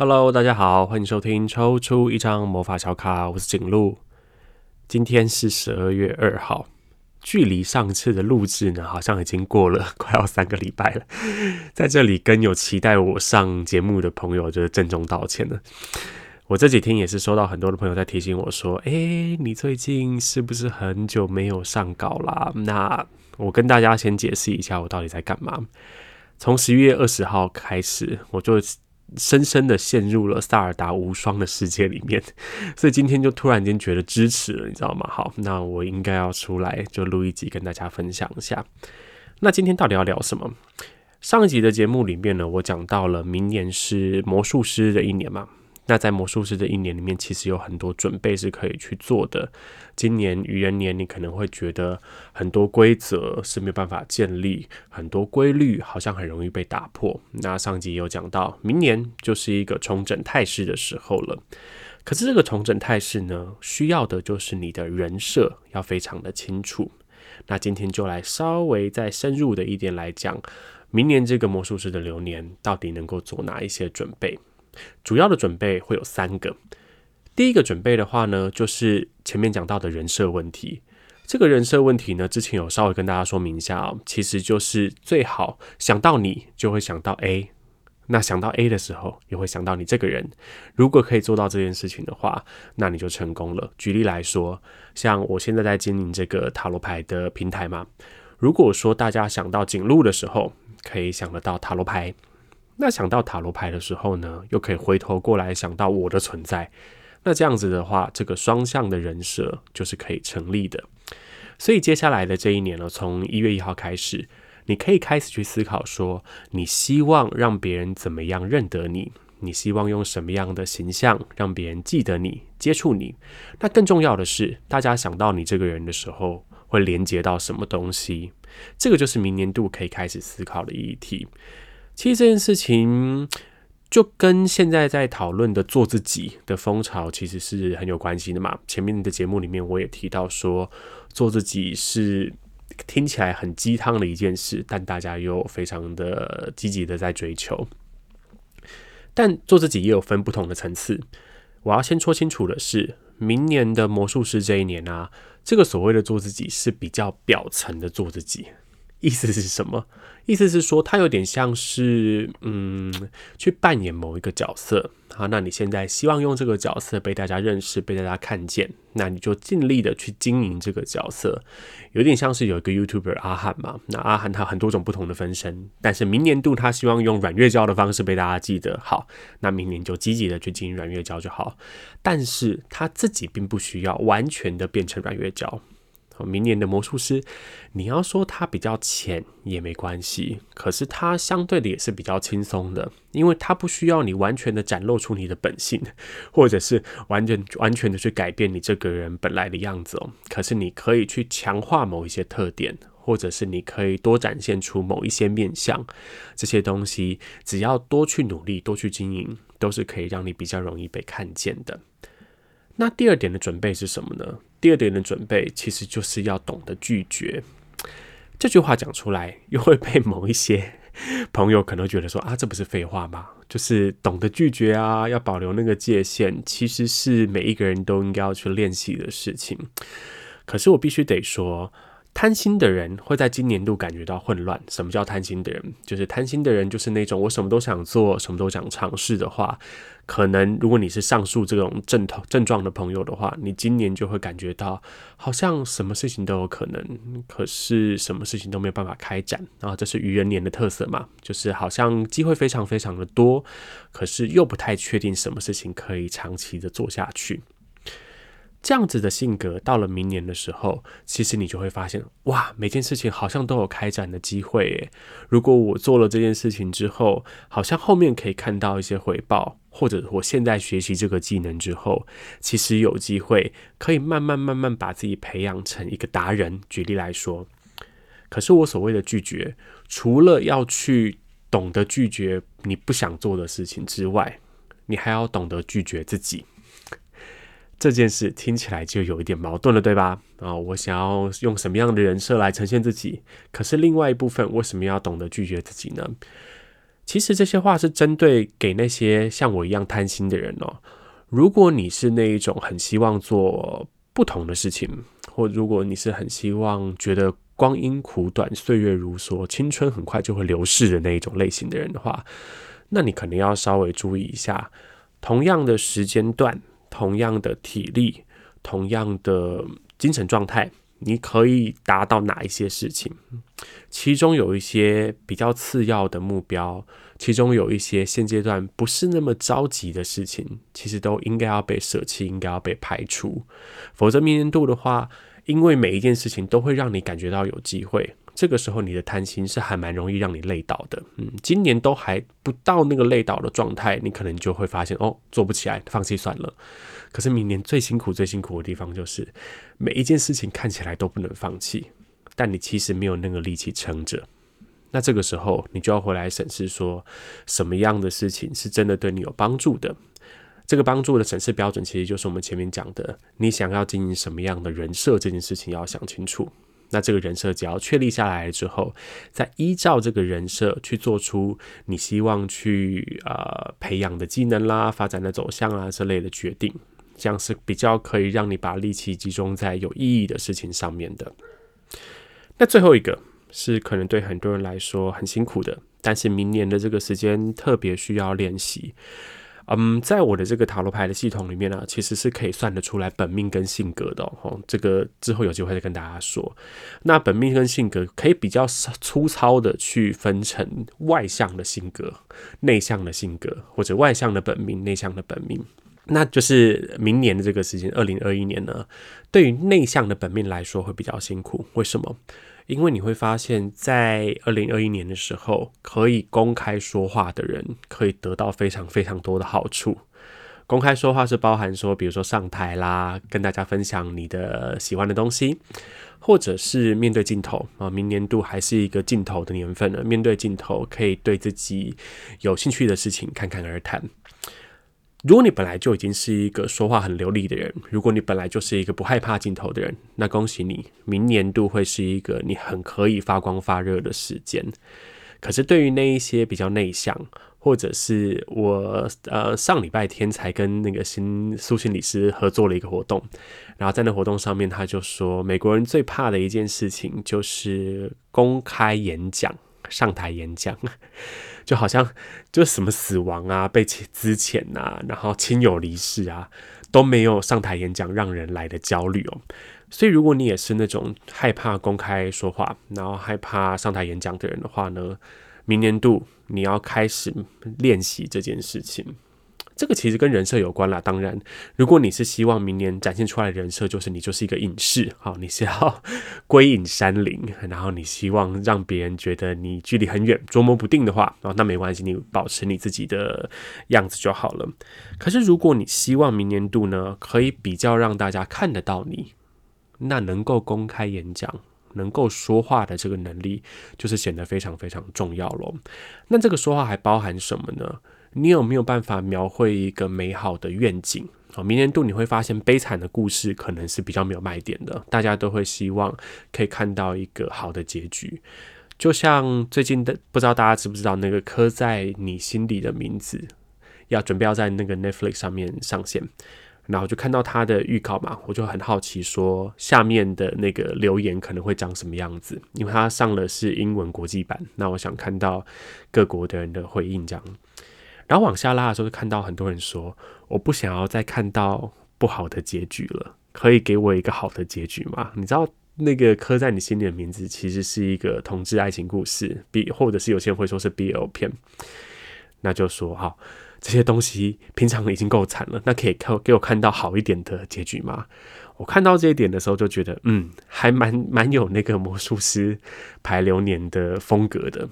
Hello，大家好，欢迎收听抽出一张魔法小卡，我是景路。今天是十二月二号，距离上次的录制呢，好像已经过了快要三个礼拜了。在这里跟有期待我上节目的朋友，就是郑重道歉了。我这几天也是收到很多的朋友在提醒我说：“哎，你最近是不是很久没有上稿啦？”那我跟大家先解释一下，我到底在干嘛。从十一月二十号开始，我就。深深的陷入了萨尔达无双的世界里面，所以今天就突然间觉得支持了，你知道吗？好，那我应该要出来就录一集跟大家分享一下。那今天到底要聊什么？上一集的节目里面呢，我讲到了明年是魔术师的一年嘛。那在魔术师的一年里面，其实有很多准备是可以去做的。今年愚人年，你可能会觉得很多规则是没有办法建立，很多规律好像很容易被打破。那上集也有讲到，明年就是一个重整态势的时候了。可是这个重整态势呢，需要的就是你的人设要非常的清楚。那今天就来稍微再深入的一点来讲，明年这个魔术师的流年到底能够做哪一些准备？主要的准备会有三个。第一个准备的话呢，就是前面讲到的人设问题。这个人设问题呢，之前有稍微跟大家说明一下哦，其实就是最好想到你就会想到 A，那想到 A 的时候也会想到你这个人。如果可以做到这件事情的话，那你就成功了。举例来说，像我现在在经营这个塔罗牌的平台嘛，如果说大家想到景路的时候，可以想得到塔罗牌。那想到塔罗牌的时候呢，又可以回头过来想到我的存在。那这样子的话，这个双向的人设就是可以成立的。所以接下来的这一年呢，从一月一号开始，你可以开始去思考说，你希望让别人怎么样认得你？你希望用什么样的形象让别人记得你、接触你？那更重要的是，大家想到你这个人的时候，会连接到什么东西？这个就是明年度可以开始思考的议题。其实这件事情就跟现在在讨论的做自己的风潮其实是很有关系的嘛。前面的节目里面我也提到说，做自己是听起来很鸡汤的一件事，但大家又非常的积极的在追求。但做自己也有分不同的层次。我要先说清楚的是，明年的魔术师这一年啊，这个所谓的做自己是比较表层的做自己。意思是什么？意思是说，它有点像是，嗯，去扮演某一个角色。好，那你现在希望用这个角色被大家认识、被大家看见，那你就尽力的去经营这个角色。有点像是有一个 YouTuber 阿汉嘛，那阿汉他很多种不同的分身，但是明年度他希望用阮月娇的方式被大家记得。好，那明年就积极的去经营阮月娇就好。但是他自己并不需要完全的变成阮月娇。明年的魔术师，你要说他比较浅也没关系，可是他相对的也是比较轻松的，因为他不需要你完全的展露出你的本性，或者是完全完全的去改变你这个人本来的样子哦。可是你可以去强化某一些特点，或者是你可以多展现出某一些面相，这些东西只要多去努力，多去经营，都是可以让你比较容易被看见的。那第二点的准备是什么呢？第二点的准备其实就是要懂得拒绝。这句话讲出来，又会被某一些朋友可能觉得说啊，这不是废话吗？就是懂得拒绝啊，要保留那个界限，其实是每一个人都应该要去练习的事情。可是我必须得说。贪心的人会在今年度感觉到混乱。什么叫贪心的人？就是贪心的人，就是那种我什么都想做，什么都想尝试的话，可能如果你是上述这种症头症状的朋友的话，你今年就会感觉到好像什么事情都有可能，可是什么事情都没有办法开展。然后这是愚人年的特色嘛，就是好像机会非常非常的多，可是又不太确定什么事情可以长期的做下去。这样子的性格，到了明年的时候，其实你就会发现，哇，每件事情好像都有开展的机会诶。如果我做了这件事情之后，好像后面可以看到一些回报，或者我现在学习这个技能之后，其实有机会可以慢慢慢慢把自己培养成一个达人。举例来说，可是我所谓的拒绝，除了要去懂得拒绝你不想做的事情之外，你还要懂得拒绝自己。这件事听起来就有一点矛盾了，对吧？啊，我想要用什么样的人设来呈现自己？可是另外一部分为什么要懂得拒绝自己呢？其实这些话是针对给那些像我一样贪心的人哦。如果你是那一种很希望做不同的事情，或如果你是很希望觉得光阴苦短、岁月如梭、青春很快就会流逝的那一种类型的人的话，那你可能要稍微注意一下，同样的时间段、同样的体力、同样的精神状态。你可以达到哪一些事情？其中有一些比较次要的目标，其中有一些现阶段不是那么着急的事情，其实都应该要被舍弃，应该要被排除。否则明年度的话，因为每一件事情都会让你感觉到有机会，这个时候你的贪心是还蛮容易让你累倒的。嗯，今年都还不到那个累倒的状态，你可能就会发现哦，做不起来，放弃算了。可是明年最辛苦、最辛苦的地方就是，每一件事情看起来都不能放弃，但你其实没有那个力气撑着。那这个时候，你就要回来审视说，什么样的事情是真的对你有帮助的？这个帮助的审视标准，其实就是我们前面讲的，你想要经营什么样的人设这件事情要想清楚。那这个人设只要确立下来之后，再依照这个人设去做出你希望去呃培养的技能啦、发展的走向啊之类的决定。这样是比较可以让你把力气集中在有意义的事情上面的。那最后一个是可能对很多人来说很辛苦的，但是明年的这个时间特别需要练习。嗯，在我的这个塔罗牌的系统里面呢，其实是可以算得出来本命跟性格的哦。这个之后有机会再跟大家说。那本命跟性格可以比较粗糙的去分成外向的性格、内向的性格，或者外向的本命、内向的本命。那就是明年的这个时间，二零二一年呢，对于内向的本命来说会比较辛苦。为什么？因为你会发现在二零二一年的时候，可以公开说话的人可以得到非常非常多的好处。公开说话是包含说，比如说上台啦，跟大家分享你的喜欢的东西，或者是面对镜头啊。明年度还是一个镜头的年份呢，面对镜头可以对自己有兴趣的事情侃侃而谈。如果你本来就已经是一个说话很流利的人，如果你本来就是一个不害怕镜头的人，那恭喜你，明年度会是一个你很可以发光发热的时间。可是对于那一些比较内向，或者是我呃上礼拜天才跟那个新苏心理师合作了一个活动，然后在那活动上面他就说，美国人最怕的一件事情就是公开演讲。上台演讲，就好像 就什么死亡啊、被资遣呐，然后亲友离世啊，都没有上台演讲让人来的焦虑哦。所以，如果你也是那种害怕公开说话，然后害怕上台演讲的人的话呢，明年度你要开始练习这件事情。这个其实跟人设有关啦。当然，如果你是希望明年展现出来的人设就是你就是一个隐士，好，你是要归隐山林，然后你希望让别人觉得你距离很远，捉摸不定的话，哦，那没关系，你保持你自己的样子就好了。可是，如果你希望明年度呢，可以比较让大家看得到你，那能够公开演讲、能够说话的这个能力，就是显得非常非常重要喽。那这个说话还包含什么呢？你有没有办法描绘一个美好的愿景？好，明年度你会发现悲惨的故事可能是比较没有卖点的，大家都会希望可以看到一个好的结局。就像最近的，不知道大家知不知道那个刻在你心里的名字，要准备要在那个 Netflix 上面上线，然后就看到他的预告嘛，我就很好奇说下面的那个留言可能会长什么样子，因为他上了是英文国际版，那我想看到各国的人的回应这样。然后往下拉的时候，就看到很多人说：“我不想要再看到不好的结局了，可以给我一个好的结局吗？”你知道那个刻在你心里的名字，其实是一个同志爱情故事，B 或者是有些人会说是 BL 片。那就说好，这些东西平常已经够惨了，那可以看给我看到好一点的结局吗？我看到这一点的时候，就觉得嗯，还蛮蛮有那个魔术师排流年的风格的。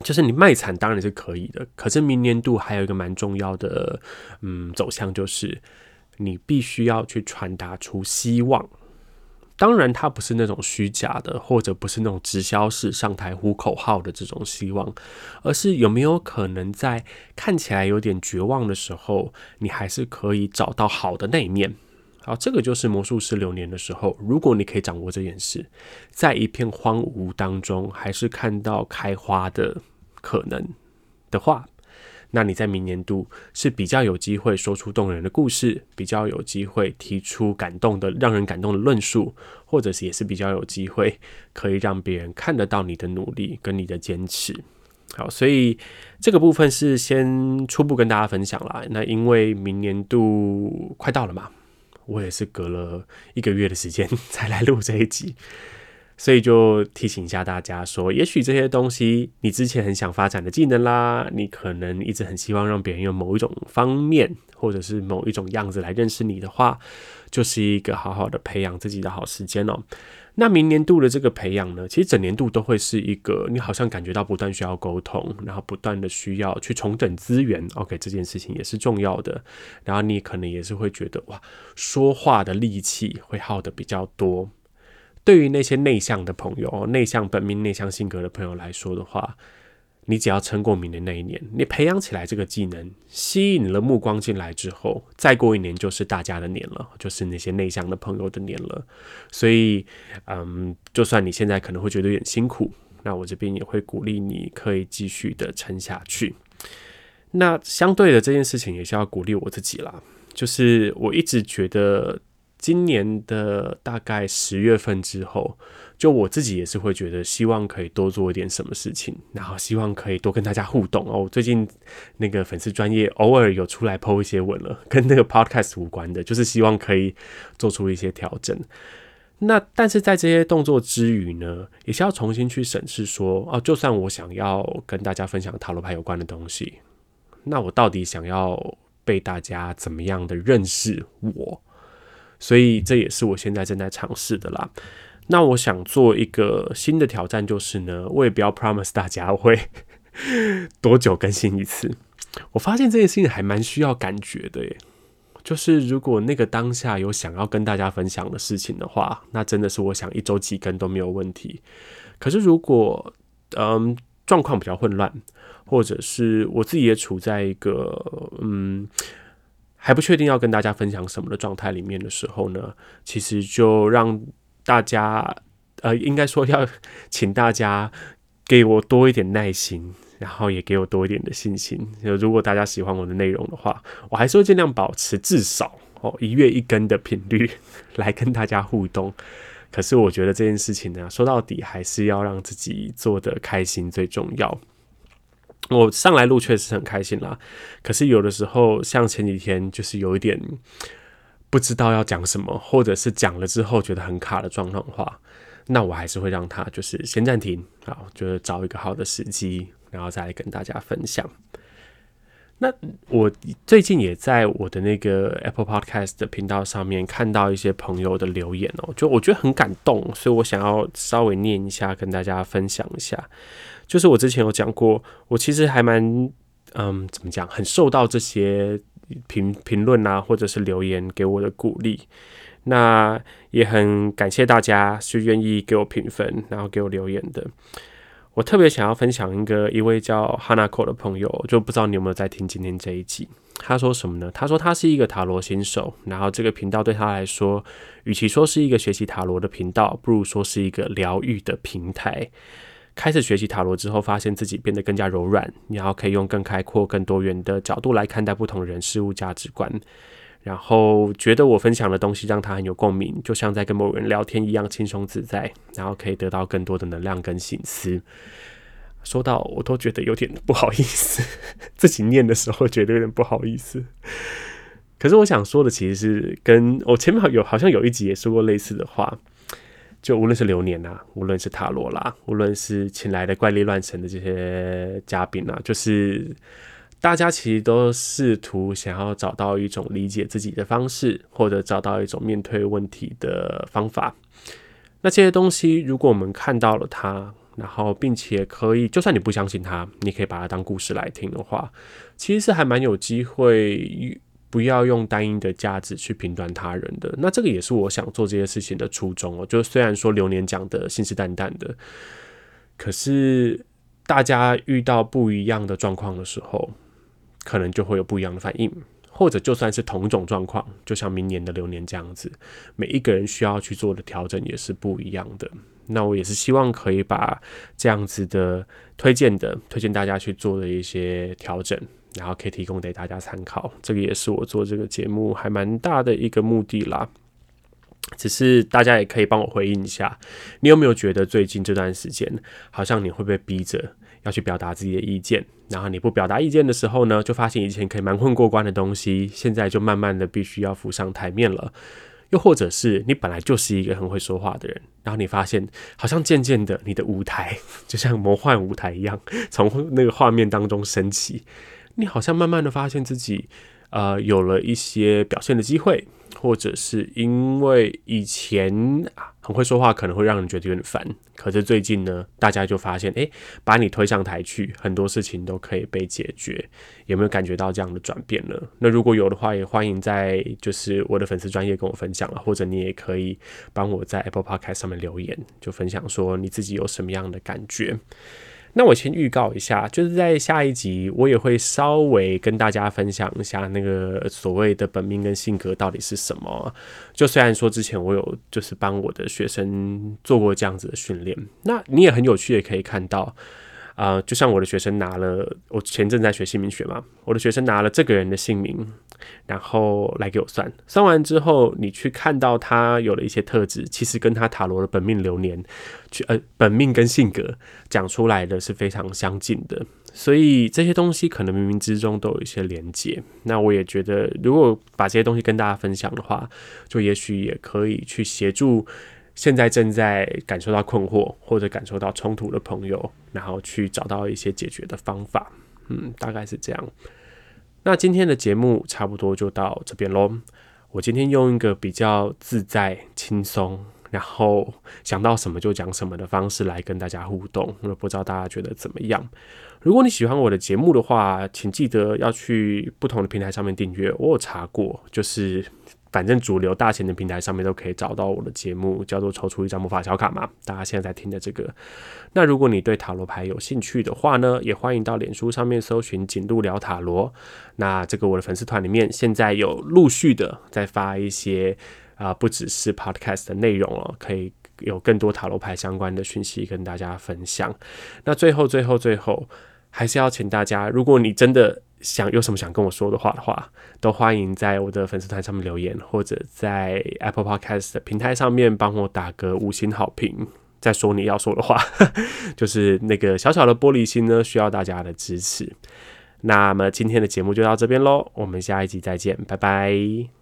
就是你卖惨当然是可以的，可是明年度还有一个蛮重要的嗯走向，就是你必须要去传达出希望。当然，它不是那种虚假的，或者不是那种直销式上台呼口号的这种希望，而是有没有可能在看起来有点绝望的时候，你还是可以找到好的那一面。好，这个就是魔术师流年的时候，如果你可以掌握这件事，在一片荒芜当中，还是看到开花的可能，的话，那你在明年度是比较有机会说出动人的故事，比较有机会提出感动的、让人感动的论述，或者是也是比较有机会可以让别人看得到你的努力跟你的坚持。好，所以这个部分是先初步跟大家分享啦。那因为明年度快到了嘛，我也是隔了一个月的时间 才来录这一集。所以就提醒一下大家说，也许这些东西你之前很想发展的技能啦，你可能一直很希望让别人用某一种方面或者是某一种样子来认识你的话，就是一个好好的培养自己的好时间哦。那明年度的这个培养呢，其实整年度都会是一个你好像感觉到不断需要沟通，然后不断的需要去重整资源，OK，这件事情也是重要的。然后你可能也是会觉得哇，说话的力气会耗得比较多。对于那些内向的朋友，内向本命、内向性格的朋友来说的话，你只要撑过明年那一年，你培养起来这个技能，吸引了目光进来之后，再过一年就是大家的年了，就是那些内向的朋友的年了。所以，嗯，就算你现在可能会觉得有点辛苦，那我这边也会鼓励你可以继续的撑下去。那相对的这件事情也是要鼓励我自己啦，就是我一直觉得。今年的大概十月份之后，就我自己也是会觉得，希望可以多做一点什么事情，然后希望可以多跟大家互动哦。最近那个粉丝专业偶尔有出来 po 一些文了，跟那个 podcast 无关的，就是希望可以做出一些调整。那但是在这些动作之余呢，也是要重新去审视说，哦，就算我想要跟大家分享塔罗牌有关的东西，那我到底想要被大家怎么样的认识我？所以这也是我现在正在尝试的啦。那我想做一个新的挑战，就是呢，我也不要 promise 大家会 多久更新一次。我发现这件事情还蛮需要感觉的耶。就是如果那个当下有想要跟大家分享的事情的话，那真的是我想一周几更都没有问题。可是如果嗯状况比较混乱，或者是我自己也处在一个嗯。还不确定要跟大家分享什么的状态里面的时候呢，其实就让大家，呃，应该说要请大家给我多一点耐心，然后也给我多一点的信心。如果大家喜欢我的内容的话，我还是会尽量保持至少哦一月一更的频率来跟大家互动。可是我觉得这件事情呢，说到底还是要让自己做得开心最重要。我上来录确实很开心啦，可是有的时候像前几天就是有一点不知道要讲什么，或者是讲了之后觉得很卡的状况的话，那我还是会让他就是先暂停，好，就是找一个好的时机，然后再来跟大家分享。那我最近也在我的那个 Apple Podcast 的频道上面看到一些朋友的留言哦，就我觉得很感动，所以我想要稍微念一下，跟大家分享一下。就是我之前有讲过，我其实还蛮嗯，怎么讲，很受到这些评评论啊，或者是留言给我的鼓励。那也很感谢大家是愿意给我评分，然后给我留言的。我特别想要分享一个一位叫 Hanako 的朋友，就不知道你有没有在听今天这一集。他说什么呢？他说他是一个塔罗新手，然后这个频道对他来说，与其说是一个学习塔罗的频道，不如说是一个疗愈的平台。开始学习塔罗之后，发现自己变得更加柔软，然后可以用更开阔、更多元的角度来看待不同人事物价值观。然后觉得我分享的东西让他很有共鸣，就像在跟某人聊天一样轻松自在，然后可以得到更多的能量跟省思。说到我都觉得有点不好意思，自己念的时候觉得有点不好意思。可是我想说的其实是跟我前面有好像有一集也说过类似的话，就无论是流年啊，无论是塔罗啦，无论是请来的怪力乱神的这些嘉宾啊，就是。大家其实都试图想要找到一种理解自己的方式，或者找到一种面对问题的方法。那这些东西，如果我们看到了它，然后并且可以，就算你不相信它，你可以把它当故事来听的话，其实是还蛮有机会，不要用单一的价值去评断他人的。那这个也是我想做这些事情的初衷哦。就虽然说流年讲的信誓旦旦的，可是大家遇到不一样的状况的时候，可能就会有不一样的反应，或者就算是同种状况，就像明年的流年这样子，每一个人需要去做的调整也是不一样的。那我也是希望可以把这样子的推荐的推荐大家去做的一些调整，然后可以提供给大家参考。这个也是我做这个节目还蛮大的一个目的啦。只是大家也可以帮我回应一下，你有没有觉得最近这段时间，好像你会被逼着要去表达自己的意见，然后你不表达意见的时候呢，就发现以前可以蛮混过关的东西，现在就慢慢的必须要浮上台面了。又或者是你本来就是一个很会说话的人，然后你发现好像渐渐的你的舞台就像魔幻舞台一样，从那个画面当中升起，你好像慢慢的发现自己呃有了一些表现的机会。或者是因为以前啊很会说话，可能会让人觉得有点烦。可是最近呢，大家就发现，诶，把你推上台去，很多事情都可以被解决。有没有感觉到这样的转变呢？那如果有的话，也欢迎在就是我的粉丝专业跟我分享了，或者你也可以帮我在 Apple Podcast 上面留言，就分享说你自己有什么样的感觉。那我先预告一下，就是在下一集，我也会稍微跟大家分享一下那个所谓的本命跟性格到底是什么。就虽然说之前我有就是帮我的学生做过这样子的训练，那你也很有趣，也可以看到。啊、呃，就像我的学生拿了，我前阵在学姓名学嘛，我的学生拿了这个人的姓名，然后来给我算，算完之后，你去看到他有了一些特质，其实跟他塔罗的本命流年，去呃本命跟性格讲出来的是非常相近的，所以这些东西可能冥冥之中都有一些连接。那我也觉得，如果把这些东西跟大家分享的话，就也许也可以去协助。现在正在感受到困惑或者感受到冲突的朋友，然后去找到一些解决的方法，嗯，大概是这样。那今天的节目差不多就到这边喽。我今天用一个比较自在、轻松，然后想到什么就讲什么的方式来跟大家互动，我不知道大家觉得怎么样？如果你喜欢我的节目的话，请记得要去不同的平台上面订阅。我有查过，就是。反正主流大型的平台上面都可以找到我的节目，叫做抽出一张魔法小卡嘛。大家现在在听的这个，那如果你对塔罗牌有兴趣的话呢，也欢迎到脸书上面搜寻“锦路聊塔罗”。那这个我的粉丝团里面现在有陆续的在发一些啊、不只是 podcast 的内容哦，可以有更多塔罗牌相关的讯息跟大家分享。那最后，最后，最后，还是要请大家，如果你真的。想有什么想跟我说的话的话，都欢迎在我的粉丝团上面留言，或者在 Apple Podcast 的平台上面帮我打个五星好评，再说你要说的话，就是那个小小的玻璃心呢，需要大家的支持。那么今天的节目就到这边喽，我们下一集再见，拜拜。